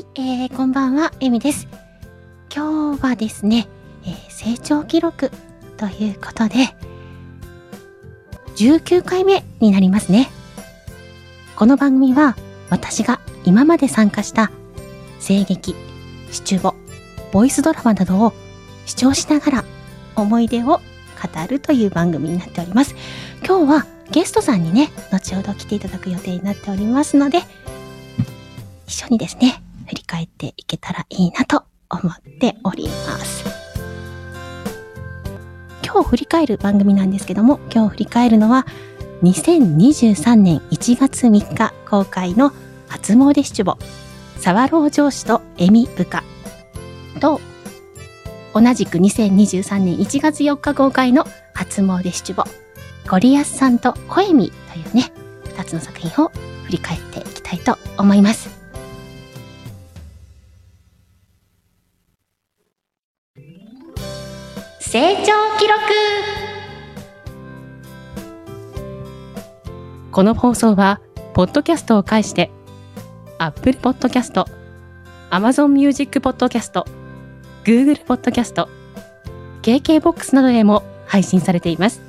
い、えー、こんばんは、えみです。今日はですね、えー、成長記録ということで、19回目になりますね。この番組は私が今まで参加した声劇、シチュボ、ボイスドラマなどを視聴しながら思い出を語るという番組になっております。今日はゲストさんにね、後ほど来ていただく予定になっておりますので、一緒にですね、振り返っていけたらいいなと思っております。今日振り返る番組なんですけども、今日振り返るのは、2023年1月3日公開の初詣七五、沢老上司と恵美部下と、同じく2023年1月4日公開の初詣七五、ゴリアスさんとコエミというね、二つの作品を振り返っていきたいと思います。成長記録この放送は、ポッドキャストを介して、Apple Podcast、Amazon Music Podcast、Google Podcast、KKBOX などでも配信されています。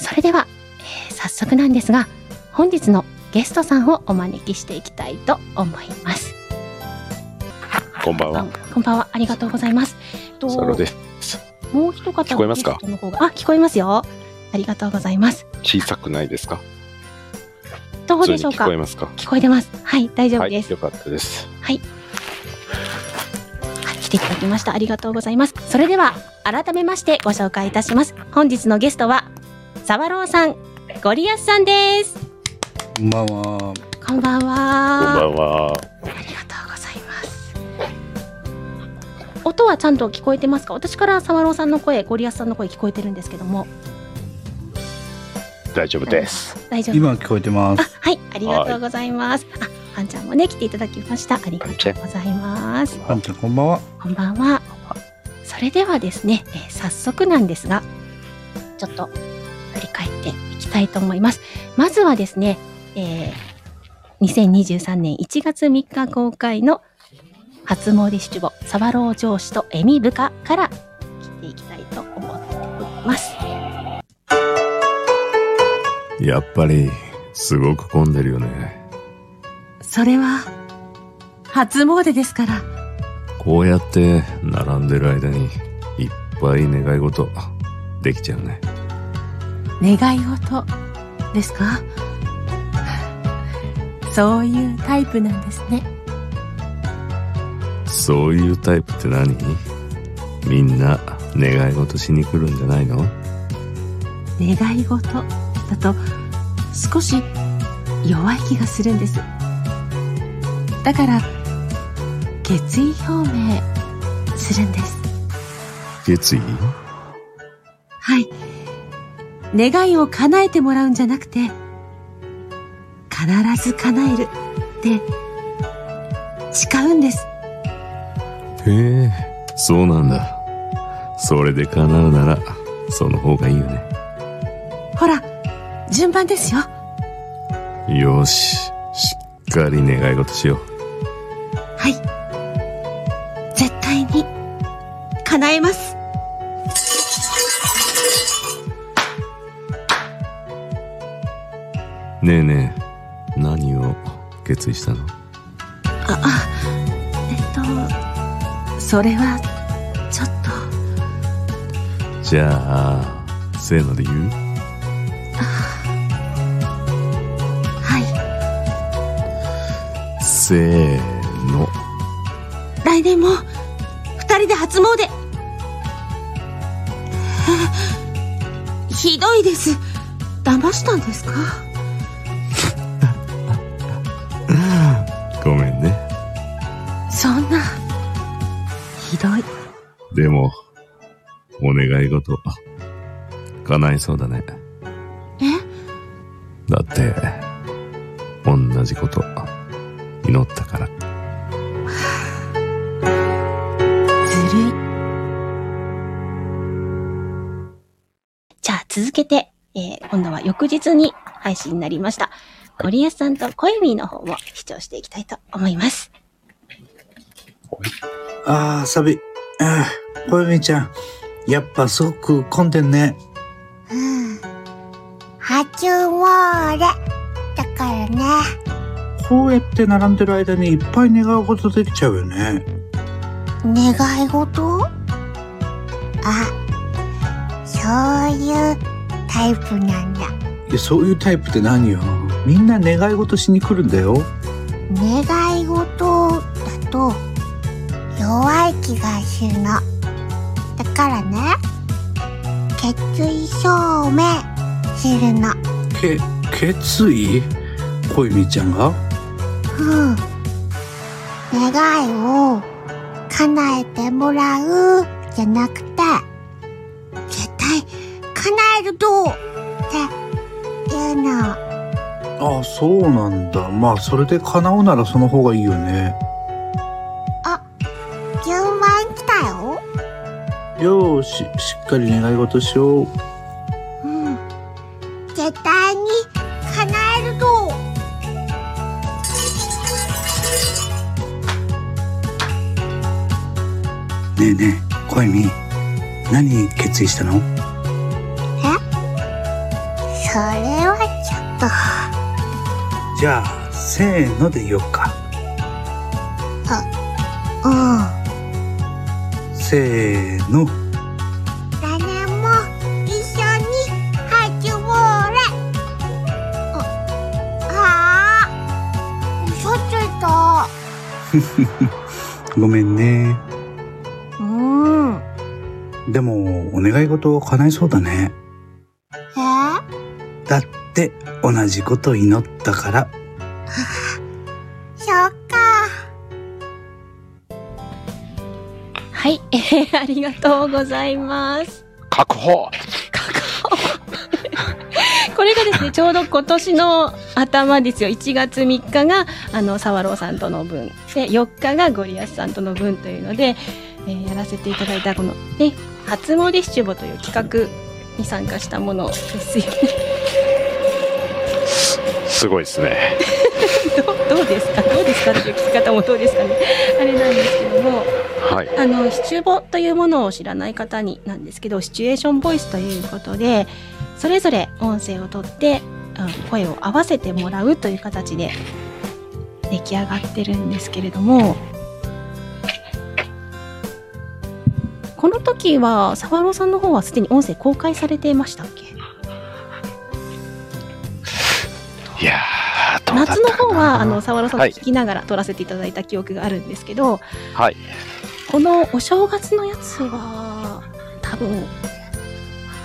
それでは、えー、早速なんですが、本日のゲストさんをお招きしていきたいと思います。こんばんは。こんばんは。ありがとうございます。ソロです。もう一方聞こえますか？あ、聞こえますよ。ありがとうございます。小さくないですか？どうでしょうか？聞こえますか？聞こえてます。はい、大丈夫です。はい、よかったです。はい。来ていただきました。ありがとうございます。それでは、改めましてご紹介いたします。本日のゲストは、沢朗さん、ゴリアスさんです。こんばんは。こんばんは。こんばんは。音はちゃんと聞こえてますか？私から沢朗さんの声ゴリアスさんの声聞こえてるんですけども。大丈夫です。大丈夫。今聞こえてます。はい。ありがとうございます。あパンちゃんもね来ていただきました。ありがとうございます。パンちゃんこんばんは。こんばんは。それではですね、えー、早速なんですがちょっと振り返っていきたいと思います。まずはですね、えー、2023年1月3日公開の「初詣七五、沢老上司と恵美部下から切っていきたいと思っております。やっぱり、すごく混んでるよね。それは、初詣ですから。こうやって並んでる間に、いっぱい願い事、できちゃうね。願い事ですか？そういうタイプなんですね。そういうタイプって何？みんな願い事しに来るんじゃないの？願い事？だと少し弱い気がするんです。だから決意表明するんです。決意？はい。願いを叶えてもらうんじゃなくて必ず叶えるって誓うんですへえ、そうなんだ。それで叶うなら、その方がいいよね。ほら、順番ですよ。よし、しっかり願い事しよう。はい。絶対に、叶えます。ねえねえ、何を決意したの？あ、あ、えっと、それはちょっと。じゃあせーので言う？はい。せーの。来年も二人で初詣。ひどいです。騙したんですか？でも、お願い事、叶いそうだね。え？だって、同じこと、祈ったから。ずるい。じゃあ続けて、えー、今度は翌日に配信になりました。ゴリアスさんとコエミーの方も視聴していきたいと思います。あー、サビ。あー、小みちゃん。やっぱすごく混んでんね。うん。初詣。だからね。こうやって並んでる間にいっぱい願うことできちゃうよね。願い事？あ、そういうタイプなんだ。いや、そういうタイプって何よ。みんな願い事しに来るんだよ。願い事だと弱い気がするの。だからね、決意表明するの。け、決意？小みちゃんが？うん。願いを叶えてもらうじゃなくて、絶対叶えるとっていうの。ああ、そうなんだ。まあ、それで叶うならその方がいいよね。よーし、しっかり願い事しよう。うん。絶対に叶えると。ねえねえ、小み。何決意したの？それはちょっと。じゃあ、せーので言おうか。うん。せーの？誰も一緒に始まれああー嘘ついた ごめんね。うんでも、お願い事を叶えそうだね。え？だって、同じこと祈ったから。はい、えー、ありがとうございます。確保 これがですね、ちょうど今年の頭ですよ。1月3日が、あの、沢朗さんとの分。で、4日がゴリアスさんとの分というので、えーやらせていただいたこの、ね、初詣七五という企画に参加したものですよね。すごいですね。どうですか？どうですか？っていう聞き方もどうですかね？あれなんですけども、はい。あの、シチューボというものを知らない方になんですけど、シチュエーションボイスということで、それぞれ音声をとって、うん声を合わせてもらうという形で出来上がってるんですけれども、この時は、沢朗さんの方はすでに音声公開されていましたっけ？夏の方は、あの、沢朗さんとはい聞きながら撮らせていただいた記憶があるんですけど、はい。このお正月のやつは、多分、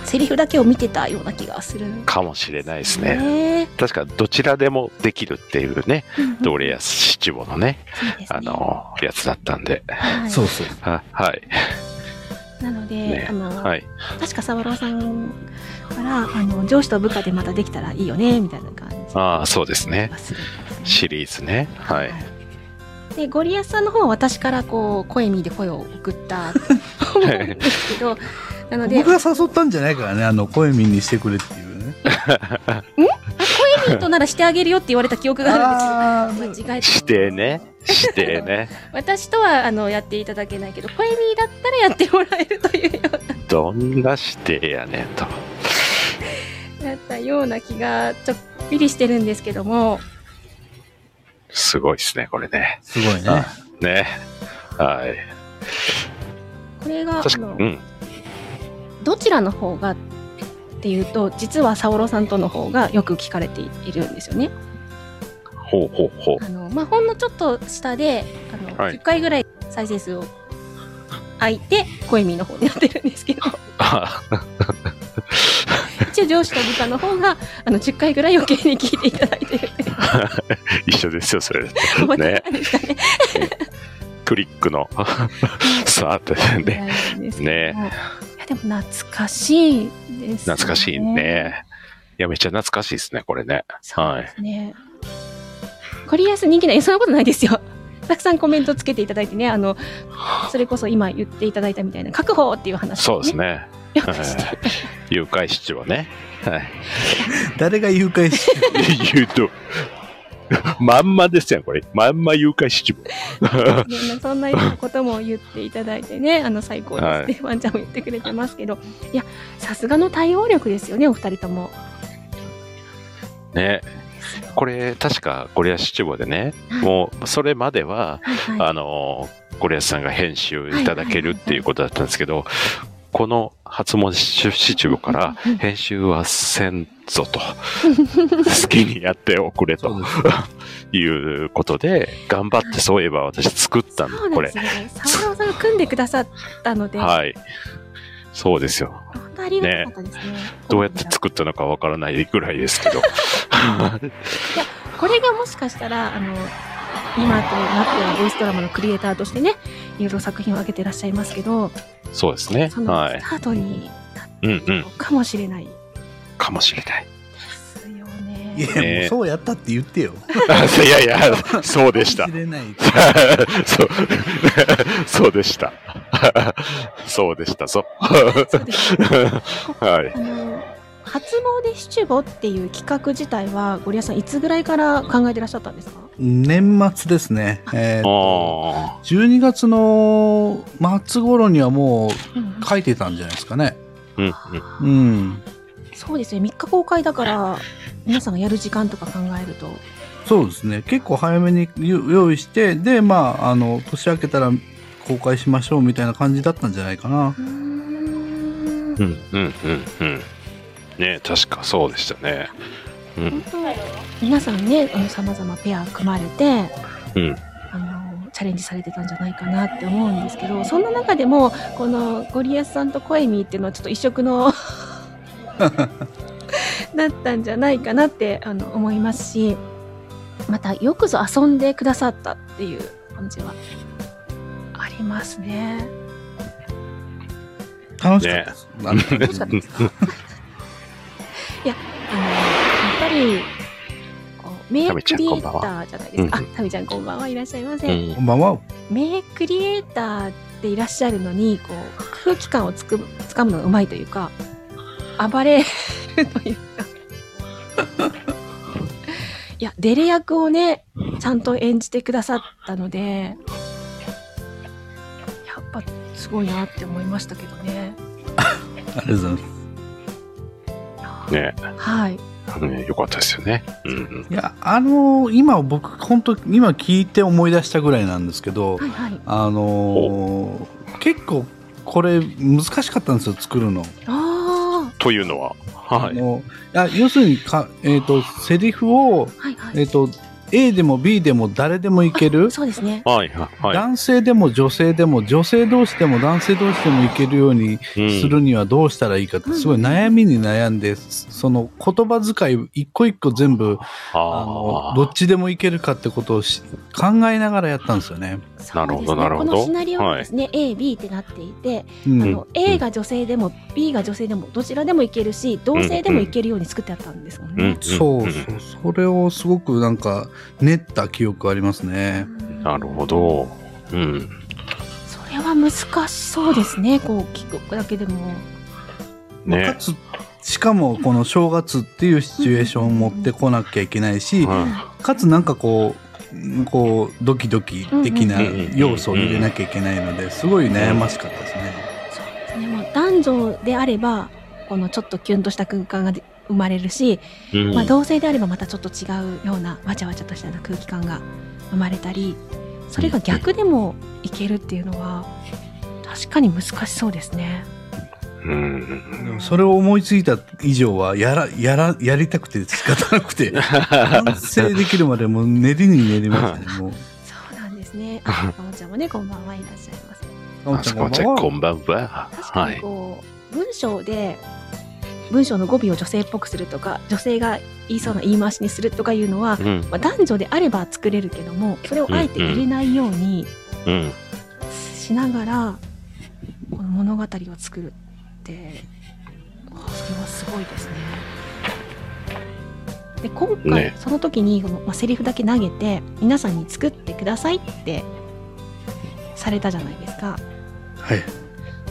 セリフだけを見てたような気がするかもしれないですすね。ね。確かどちらでもできるっていうね、うんうんドレアス七五のね、ねあの、やつだったんで。はいそうそう。ははい。なので、ねあの、はい。確か沢朗さんから、あの、上司と部下でまたできたらいいよね、みたいな感じああ、そうですね。シリーズね。はい。で、ゴリアスさんの方は私からこう、声見で声を送ったと思うんですけど、なので、僕が誘ったんじゃないからね、あの、声見にしてくれっていうね。声見とならしてあげるよって言われた記憶があるんですよ。間違えてしてね。してね。私とはあのやっていただけないけど、声見だったらやってもらえるというようどんなしてやねんと。な、だったような気がちょっぴりしてるんですけども、すごいですね、これね。すごいねあ。ね。はい。これが、あの確かうん。どちらの方がっていうと、実はサオロさんとの方がよく聞かれているんですよね。ほうほうほう。あの、まあ、ほんのちょっと下で、あの、はい10回ぐらい再生数を空いて、声見の方になってるんですけど、あ一応上司と部下の方が、あの、10回ぐらい余計に聞いていただいてる。一緒ですよ、それ。ねたんですかね。クリックの、さーってね。ねいや、でも懐かしいです、懐かしい。ね。いや、めっちゃ懐かしいですね、これね。そうですね。コリアス人気ない、そんなことないですよ。たくさんコメントつけていただいてね、あの、それこそ今言っていただいたみたいな、確保っていう話、そうです。ね。よく知ってはい誘拐七はね。はい。誰が誘拐しようと、まんまですやん、これ。まんま誘拐シチュボ。ねそんなことも言っていただいてね、あの最高ですって、ワンちゃんも言ってくれてますけど、いや、さすがの対応力ですよね、お二人とも。ね。これ、確かゴリアスシチュボでね、はいもう、それまでは、はいはい。あの、ゴリアスさんが編集いただけるっていうことだったんですけど、この初文七部からうん編集はせんぞと、好きにやっておくれと いうことで、頑張ってそういえば私作ったんだ、これ。沢村さんが組んでくださったので、はい。そうですよ。本当ありがたかったですね。どうやって作ったのかわからないぐらいですけど。これがもしかしたら、あの、今となってはボイスドラマのクリエイターとしてね、いろいろ作品を上げてらっしゃいますけど、そうですね。そのはい。スタートになっうんうん。たのかもしれないでかもしれない。すよいね。や、もうそうやったって言ってよ。いやいや、そうでした知。れない。そう、そうでした。そうでした、そう。そうはい。初詣七五っていう企画自体はゴリアスさんいつぐらいから考えてらっしゃったんですか？年末ですね。えーあ12月の末頃にはもう書いてたんじゃないですかね。あ。うんうん。うん。そうですね3日公開だから皆さんがやる時間とか考えるとそうですね。結構早めによ用意して、で、まあ、あの、年明けたら公開しましょうみたいな感じだったんじゃないかな。うーんうんうんうんうん。ね確かそうでしたね。うん本当皆さんねさまざまペア組まれて、うんあのチャレンジされてたんじゃないかなって思うんですけどそんな中でもこのゴリアスさんとコエミーっていうのはちょっと異色の だったんじゃないかなってあの思いますしまたよくぞ遊んでくださったっていう感じはありますね。楽しかったです。あの楽しかったですか いやあのやっぱりこう名クリエイターじゃないですか。うんあタミちゃんこんばんはいらっしゃいませ。うんこんばんは。名クリエイターでいらっしゃるのにこう空気感をつくつかむのがうまいというか暴れるというかいやデレ役をねちゃんと演じてくださったのでやっぱすごいなって思いましたけどね ありがとうございます。ねはいねよかったですよね。うんうん。いや、あの今僕、本当今聞いて思い出したぐらいなんですけど、はいはいあのー結構これ難しかったんですよ、作るの。あというのは、はい。あのいや要するにか、えっ、と、セリフを、あはいはいえっ、と、A でも B でも誰でもいける？そうですね。はいはい。は男性でも女性でも女性同士でも男性同士でもいけるようにするにはどうしたらいいかってすごい悩みに悩んでその言葉遣い一個一個全部あのあどっちでもいけるかってことをし考えながらやったんですよね。なるほどなるほど。このシナリオはですね、A、B ってなっていて、うん。あの A が女性でも B が女性でもどちらでもいけるし同性でもいけるように作ってあったんですもんうん。ね。そうそう。それをすごくなんか練った記憶ありますね。なるほど。うん。それは難しそうですねこう聞くだけでも。ね。まあかつしかもこの正月っていうシチュエーションを持ってこなきゃいけないし、はいかつなんかこうこうドキドキ的な要素を入れなきゃいけないのですごい悩ましかったですね。そうですねもう男女であればこのちょっとキュンとした空間がで生まれるし、うんまあ、同性であればまたちょっと違うようなわちゃわちゃとしたような空気感が生まれたりそれが逆でもいけるっていうのは確かに難しそうですね。うん。でもそれを思いついた以上はやらやらやりたくて仕方なくて 完成できるまでもう練りに練りましたね。もうそうなんですね。あ、かもちゃんもね、こんばんはいらっしゃいませ。かおちゃんこんばんあちゃん、こは。んばんは。確かにはい。こう、文章で、文章の語尾を女性っぽくするとか、女性が言いそうな言い回しにするとかいうのは、うん。まあ、男女であれば作れるけども、それをあえて入れないようにうん。しながら、この物語を作るって、あそれはすごいですね。で今回、ねその時にこの、まあ、セリフだけ投げて皆さんに作ってくださいってされたじゃないですか。はい。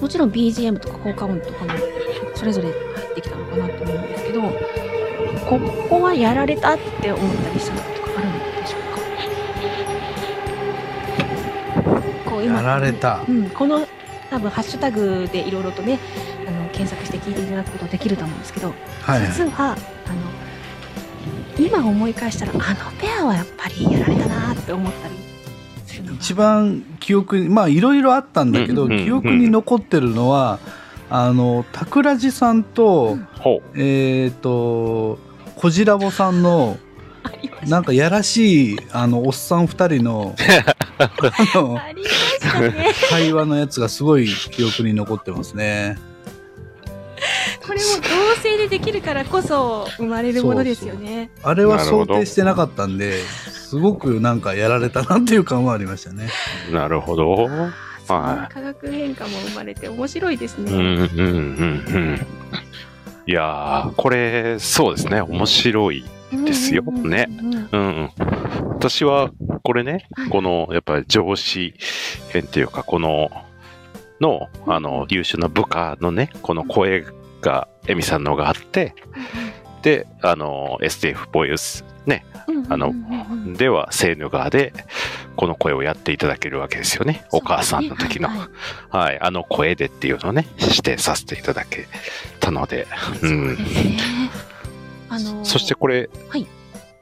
もちろん BGM とか効果音とかもそれぞれかなと思うんですけどここはやられたって思ったりしたこととかあるんでしょうかこうやられたう。ん、この多分ハッシュタグでいろいろとねあの検索して聞いていただくことできると思うんですけどはいはい。実はあの今思い返したらあのペアはやっぱりやられたなって思ったり一番記憶に、まあいろいろあったんだけど、記憶に残ってるのは、あの、桜地さんと、ほえっ、と、こじらぼさんの、なんかやらしい、あの、おっさん二人の、あの、ありましたね会話のやつがすごい記憶に残ってますね。これも同性でできるからこそ生まれるものですよねあれは想定してなかったんで、すごくなんかやられたなっていう感はありましたね。う。なるほど。そういう化学変化も生まれて面白いですね、うんうんうんうん。いやー、これ、そうですね。面白い。ですよねうん。私は、これねはい、この、やっぱり上司編っていうか、この、の、あの、優秀な部下のね、この声が、エミさんのがあって、で、あの、STF ボイス、ね、あのでは、セーヌガーで、この声をやっていただけるわけですよね。お母さんの時の。はいはいはい、あの声でっていうのをね、指定させていただけたので、うん。あのそしてこれ、はい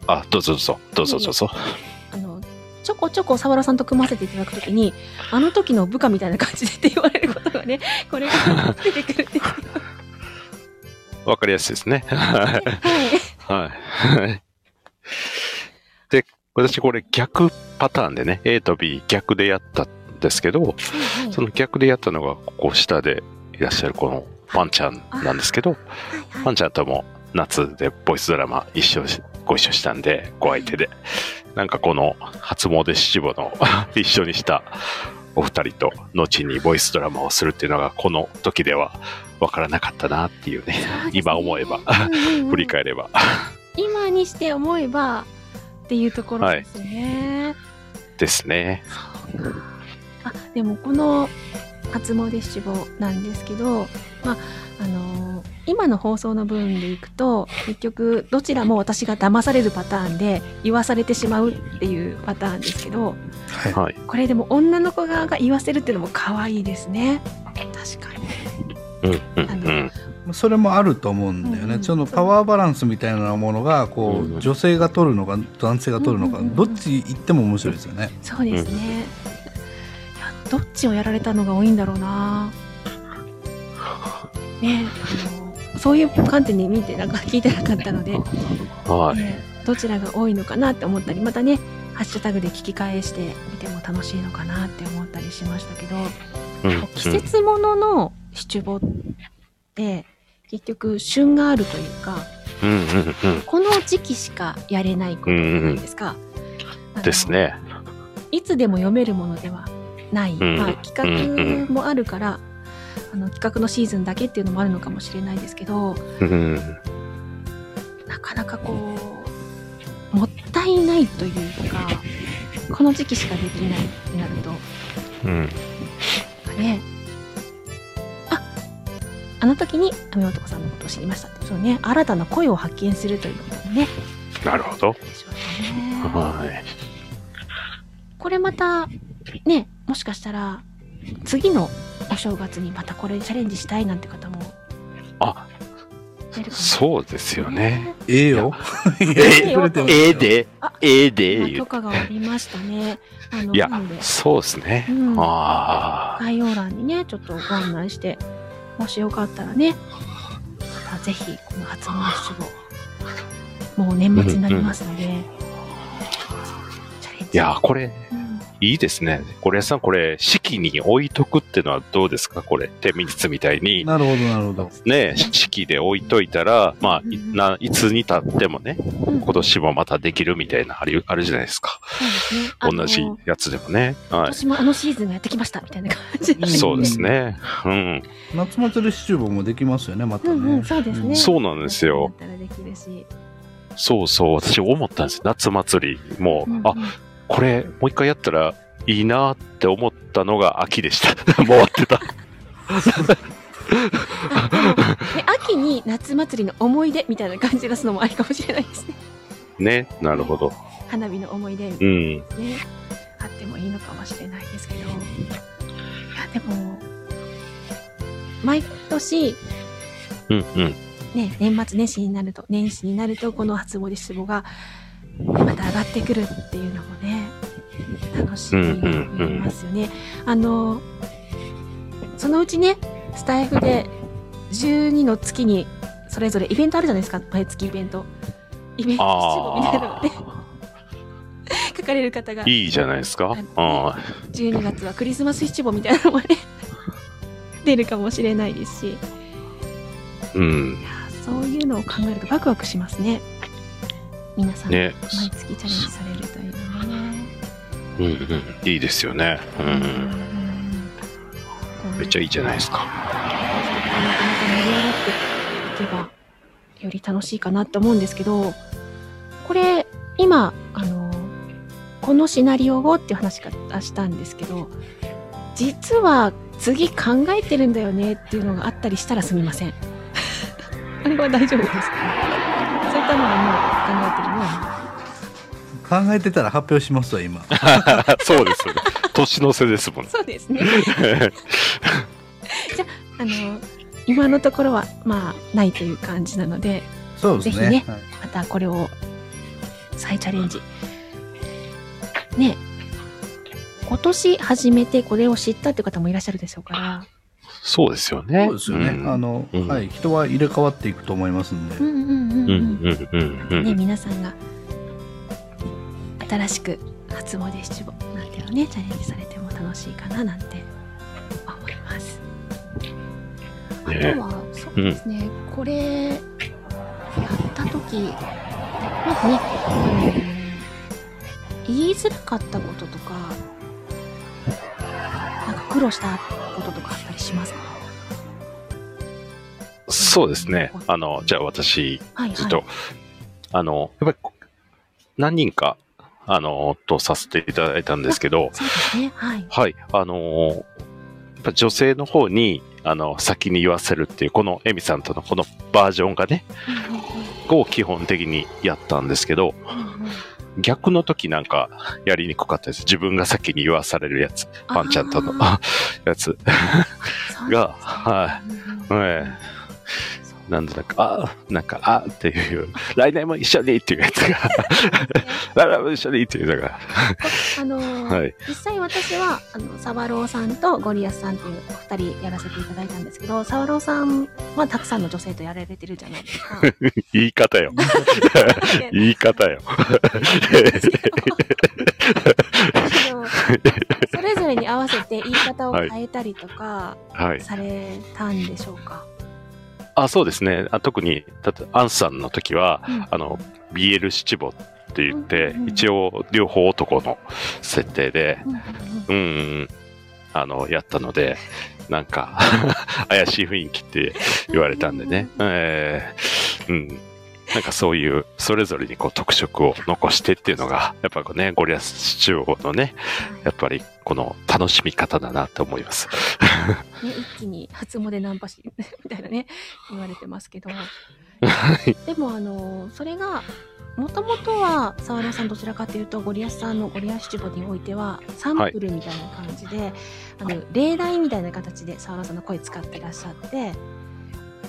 あ、どうぞどうぞ、どうぞどうぞ。あのちょこちょこ沢田さんと組ませていただくときにあの時の部下みたいな感じでって言われることがね これが出てくるんですよわかりやすいですね。はい。はいはい。で、私これ逆パターンでね、A と B 逆でやったんですけど、はいその逆でやったのが、ここ下でいらっしゃるこのワンちゃんなんですけど、ワンちゃんとも夏でボイスドラマ一緒し、ご一緒したんで、ご相手で。なんかこの初詣七五の 一緒にしたお二人と後にボイスドラマをするっていうのがこの時では分からなかったなっていうね、ね。今思えば、うんうんうん。振り返れば今にして思えばっていうところですよね、ですね。あでもこの初詣七五なんですけどまああのー今の放送の分でいくと結局どちらも私が騙されるパターンで言わされてしまうっていうパターンですけどはい。はい。これでも女の子側が言わせるっていうのも可愛いですね確かにうんうんうん。それもあると思うんだよね。うんうん。そのパワーバランスみたいなものが、こう女性が取るのか、男性が取るのか、うんどっち行っても面白いですよね。そうですね、いやどっちをやられたのが多いんだろうな。ねあのそういう観点で見てなんか聞いてなかったので、はい。ねどちらが多いのかなって思ったりまたねハッシュタグで聞き返してみても楽しいのかなって思ったりしましたけど、季節ものの七五って結局旬があるというかうんうんうん。この時期しかやれないことじゃないですか？あのですね。いつでも読めるものではない、んまあ、企画もあるから、あの企画のシーズンだけっていうのもあるのかもしれないですけどうん。なかなかこうもったいないというかこの時期しかできないってなるとうん。ねああの時に雨男さんのことを知りましたそうね新たな声を発見するということもねなるほど。はい。これまたねもしかしたら次のお正月にまたこれチャレンジしたいなんて方もあ、そうですよね。ええよ。ええであ、ええで。許可が下りましたね。あのいやそうですねう。んああ。概要欄にねちょっとご案内してもしよかったらねまたぜひこの初詣七五もう年末になりますので、チャレンジいや、これ、うんいいですね。これさん、これ、式に置いとくってのはどうですか？これ、天秤みたいに。なるほど、なるほど。ね、式で置いといたら、まあ、いないつに経ってもね、うん今年もまたできるみたいな、あるあるじゃないですか。そうですね同じやつでもね。は今年もあのシーズンがやってきましたみたいな感じでい。そうですね。うん。夏祭り七五もできますよね、またね。うんうん、そうですね。そうなんですよ。そうそう私思ったんですよ。夏祭りも、うんうんあ、これ、もう一回やったらいいなって思ったのが秋でした。もう終わってた。秋に夏祭りの思い出みたいな感じで出すのもありかもしれないですね。ね、なるほど。花火の思い出みたいうん。あってもいいのかもしれないですけど。いや、でも、毎年、うんうん。ね、年末年始になると、年始になると、この初詣失望が、また上がってくるっていうのもね、楽しみますよね。あの、そのうちね、スタイフで12の月にそれぞれイベントあるじゃないですか、毎月イベント。イベント七五みたいなのがね、書かれる方が、いいじゃないですか。あ12月はクリスマス七五みたいなのもね、出るかもしれないですし、いうん。やそういうのを考えるとワクワクしますね。皆さん、ね。毎月チャレンジされるというのはね。うんうん。いいですよね。うん。めっちゃいいじゃないですか。なかなか盛り上がっていけば、より楽しいかなって思うんですけど、これ、今、あの、このシナリオをっていう話がしたんですけど、実は次考えてるんだよねっていうのがあったりしたらすみません。あれは大丈夫ですか？そういったのはもう考えてるのは考えてたら発表しますわ、今。そうですよね。年の瀬ですもんね。そうですね。あの、今のところは、まあ、ないという感じなので、そうですね。ぜひねはいまたこれを再チャレンジ。ね今年初めてこれを知ったっていう方もいらっしゃるでしょうから。そうですよね。そうですよね。うんあの、うんはい、人は入れ替わっていくと思いますんで。うんうんうんうんうんうんうん。ね、皆さんが新しく初詣七五なんていうのをね、チャレンジされても楽しいかななんて思います。あねとは、そうですね、これ、やったとき、まずね、あの言いづらかったこととか、なんか苦労したこととかあったりしますか？そうですね。あの、じゃあ私、はい、はい。ちょっと、あの、やっぱり、何人か、あの、とさせていただいたんですけど、そうですね、はい。はい、あの女性の方に、あの、先に言わせるっていう、このエミさんとのこのバージョンがね、を基本的にやったんですけど、逆の時なんかやりにくかったです。自分が先に言わされるやつ、パンちゃんとのあ やつ。が、はい、ええなんでなんか、あなんか、あっていう、来年も一緒にっていうやつが、来年も一緒にっていうのが、あのーはい。実際私は、あの、サワローさんとゴリアスさんっていうお二人やらせていただいたんですけど、サワローさんはたくさんの女性とやられてるじゃないですか。言い方よ。言い方よ。それぞれに合わせて言い方を変えたりとかはい。されたんでしょうか？あ、そうですね。あ特に、だって、アンさんの時は、うんあの、BL 七五って言って、うんうん一応、両方男の設定で、うん、うん、あの、やったので、なんか、怪しい雰囲気って言われたんでね。えーうん。なんかそういう、それぞれにこう特色を残してっていうのが、やっぱこうね、ゴリアスシチューのね、やっぱりこの楽しみ方だなと思います。ね、一気に初詣ナンパしみたいなね言われてますけど。でもあのそれがもともとは沢朗さんどちらかというとゴリアスさんのゴリアスシチュボにおいてはサンプルみたいな感じで、あの例題みたいな形で沢朗さんの声使ってらっしゃって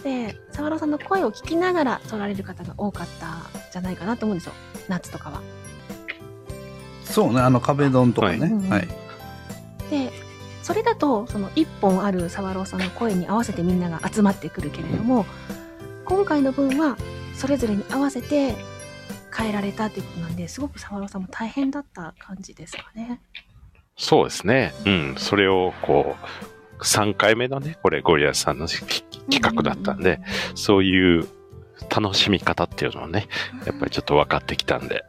で沢朗さんの声を聞きながら撮られる方が多かったんじゃないかなと思うんですよ夏とかは。そうね、あの壁ドンとかね。はいはい。でそれだとその1本ある沢朗さんの声に合わせてみんなが集まってくるけれども今回の分はそれぞれに合わせて変えられたということなんですごく沢朗さんも大変だった感じですかね。そうですね。うん。それをこう、3回目のね、これゴリアスさんの企画だったんで、そういう楽しみ方っていうのをね、やっぱりちょっと分かってきたんで、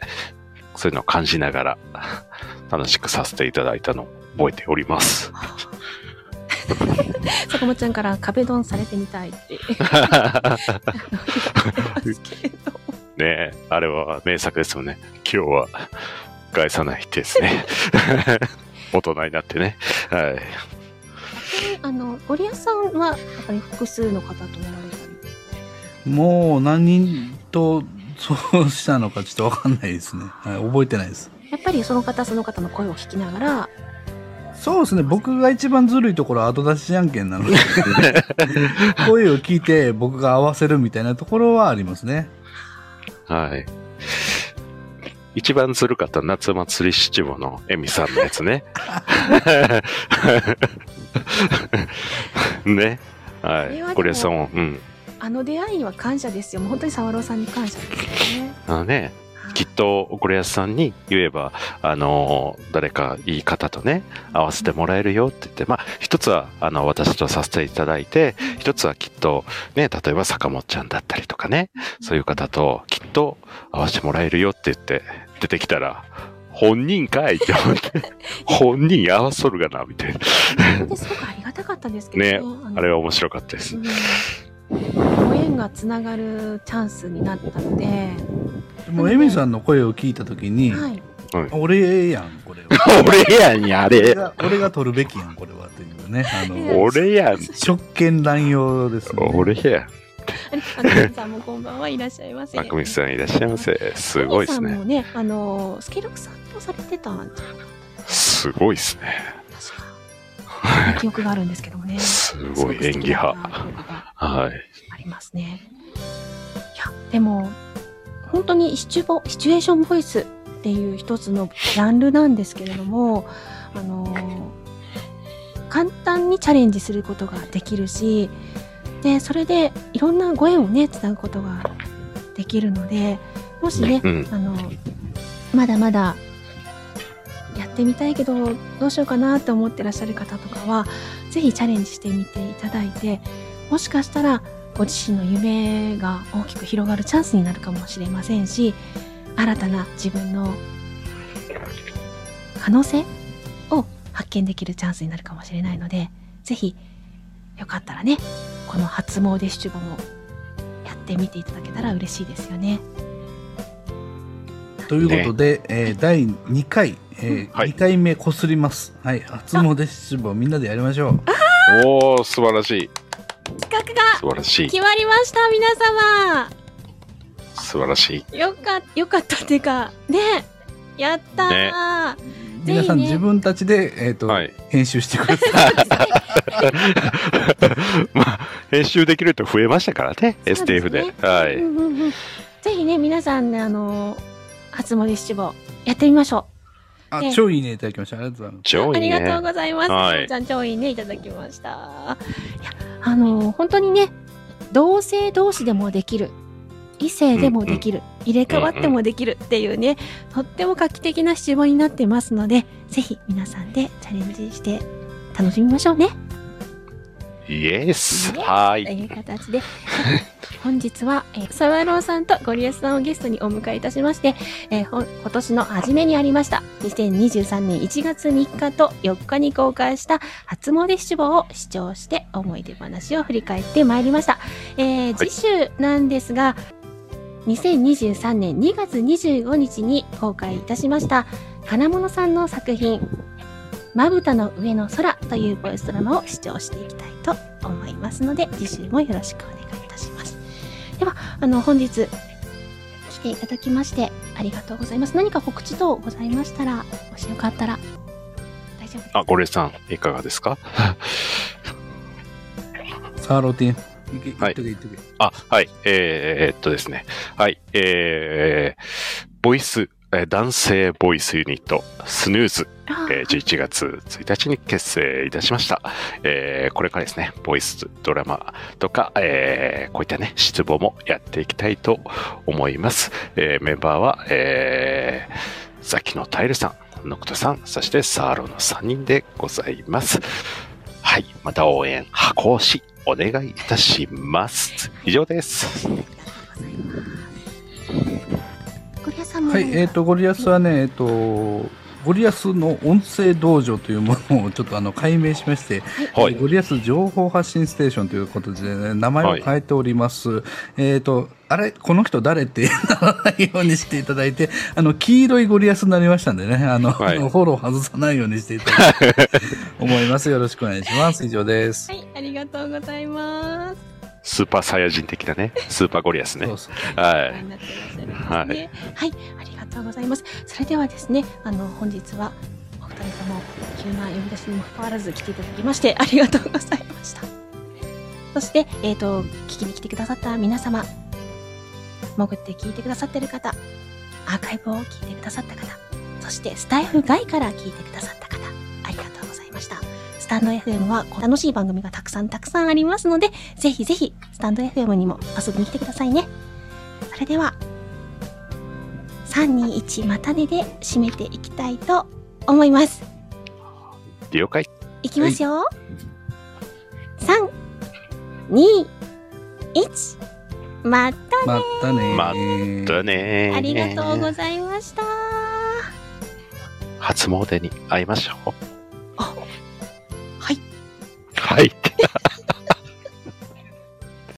そういうのを感じながら楽しくさせていただいたのを覚えております。坂本ちゃんから壁ドンされてみたいって ねえ、あれは名作ですよね。今日は返さないですね。大人になってね。はい。あの、ゴリアスさんは、やっぱり複数の方とやられたり。もう何人とそうしたのかちょっとわかんないですね。はい、覚えてないです。やっぱりその方その方の声を聞きながら、そうですね。僕が一番ずるいところは後出しじゃんけんなので、声を聞いて僕が合わせるみたいなところはありますね。はい。一番ずるかった夏祭り七五のエミさんのやつね。ね。はい。ゴリアスさんも、うん。あの出会いには感謝ですよ。もう本当に沢朗さんに感謝ですよね。あのね、きっとゴリアスさんに言えば、あのー誰かいい方とね、合わせてもらえるよって言って、まあ、一つは、あの、私とさせていただいて、一つはきっと、ね、例えば坂本ちゃんだったりとかね、そういう方ときっと合わせてもらえるよって言って、出てきたら、本人かいって思って、本人合わそるがな、みたいな。すごくありがたかったですけどね。あれは面白かったです。うんご縁がつながるチャンスになったので、もうエミさんの声を聞いたときに、はい。俺やん、これは。俺やんや、あれ。俺が取るべきやん、これは。というね。あの、俺やん。職権乱用ですね。俺やん。あの皆さんもこんばんはいらっしゃいませ。マクミスさんいらっしゃいませ。すごいですね。さんもね、あの、スケロクさんとされてたんじゃすごいですね。記憶があるんですけどもね。すごい演技派。はい。ありますね。いや、でも、本当にシチュボ、シチュエーションボイスっていう一つのジャンルなんですけれども、あの簡単にチャレンジすることができるし、で、それでいろんなご縁をね、つなぐことができるので、もしね、うん。あの、まだまだやってみたいけど、どうしようかなって思ってらっしゃる方とかは、ぜひチャレンジしてみていただいて、もしかしたらご自身の夢が大きく広がるチャンスになるかもしれませんし、新たな自分の可能性を発見できるチャンスになるかもしれないので、ぜひ、よかったらね、この初詣七五もやってみていただけたら嬉しいですよね。ということで、えー第2回、えーはい2回目こすります。はい。初詣七五みんなでやりましょう。おー、素晴らしい。企画が素晴らしい。決まりました皆様素晴らしい。よかよかったっていうかねやったー、ぜ皆さんひね自分たちで、えっ、と、はい。編集してください。まあ、編集できると増えましたからね、そうです STF ねで。はい。うんうんうんぜひね皆さんねあの初詣七五やってみましょあね、超いいねいただきました。ありがとうございます。う、上位ありがとうね。ございます、はい。ちゃん超いいねいただきました。いやあの本当にね同性同士でもできる異性でもできる、入れ替わってもできるっていうね、とっても画期的な七五になってますのでぜひ皆さんでチャレンジして楽しみましょうねイエス。ねはい。という形で、本日は、えー、サワローさんとゴリアスさんをゲストにお迎えいたしまして、えー今年の初めにありました、2023年1月3日と4日に公開した初詣七五を視聴して思い出話を振り返ってまいりました。えー次週なんですが、2023年2月25日に公開いたしました、金物さんの作品、まぶたの上の空というボイスドラマを視聴していきたいと思いますので、次週もよろしくお願いいたします。では、あの、本日、来ていただきまして、ありがとうございます。何か告知等ございましたら、もしよかったら、大丈夫ですか？あ、ゴレさん、いかがですか？サーロティン。はい言っとけ言っとけ。あ、はい。えー、っとですね。はい。えー、ボイス、えー男性ボイスユニット、スヌーズ、あえー11月1日に結成いたしました。えーこれからですね、ボイスドラマとか、えーこういったね、失望もやっていきたいと思います。えーメンバーは、えー、ザキのタイルさん、ノクトさん、そしてサーロの3人でございます。はい。また応援、箱押し、お願いいたします。以上です。さんも。はい、えっ、と、ゴリアスはね、えっ、と、ゴリアスの音声道場というものをちょっとあの改名しまして、はいゴリアス情報発信ステーションということで、ね、名前を変えております。えっ、と、あれこの人誰ってならないようにしていただいて、あの、黄色いゴリアスになりましたんでね、あの、はいフォロー外さないようにしていただいて、思います。よろしくお願いします。以上です。はい、ありがとうございます。スーパーサイヤ人的なね、スーパーゴリアスねそう。そう。はい。はい、ありがとうございます。それではですね、あの本日はお二人とも急な呼び出しにもかかわらず来ていただきましてありがとうございました。そしてえっ、と聞きに来てくださった皆様、潜って聞いてくださってる方、アーカイブを聞いてくださった方、そしてスタイフ外から聞いてくださったタンド FM は楽しい番組がたくさんたくさんありますので、ぜひぜひスタンド FM にも遊びに来てくださいね。それでは、321またねで締めていきたいと思います。了解。いきますよ。3、2、1、またまたねまだねありがとうございました。初詣に会いましょう。はい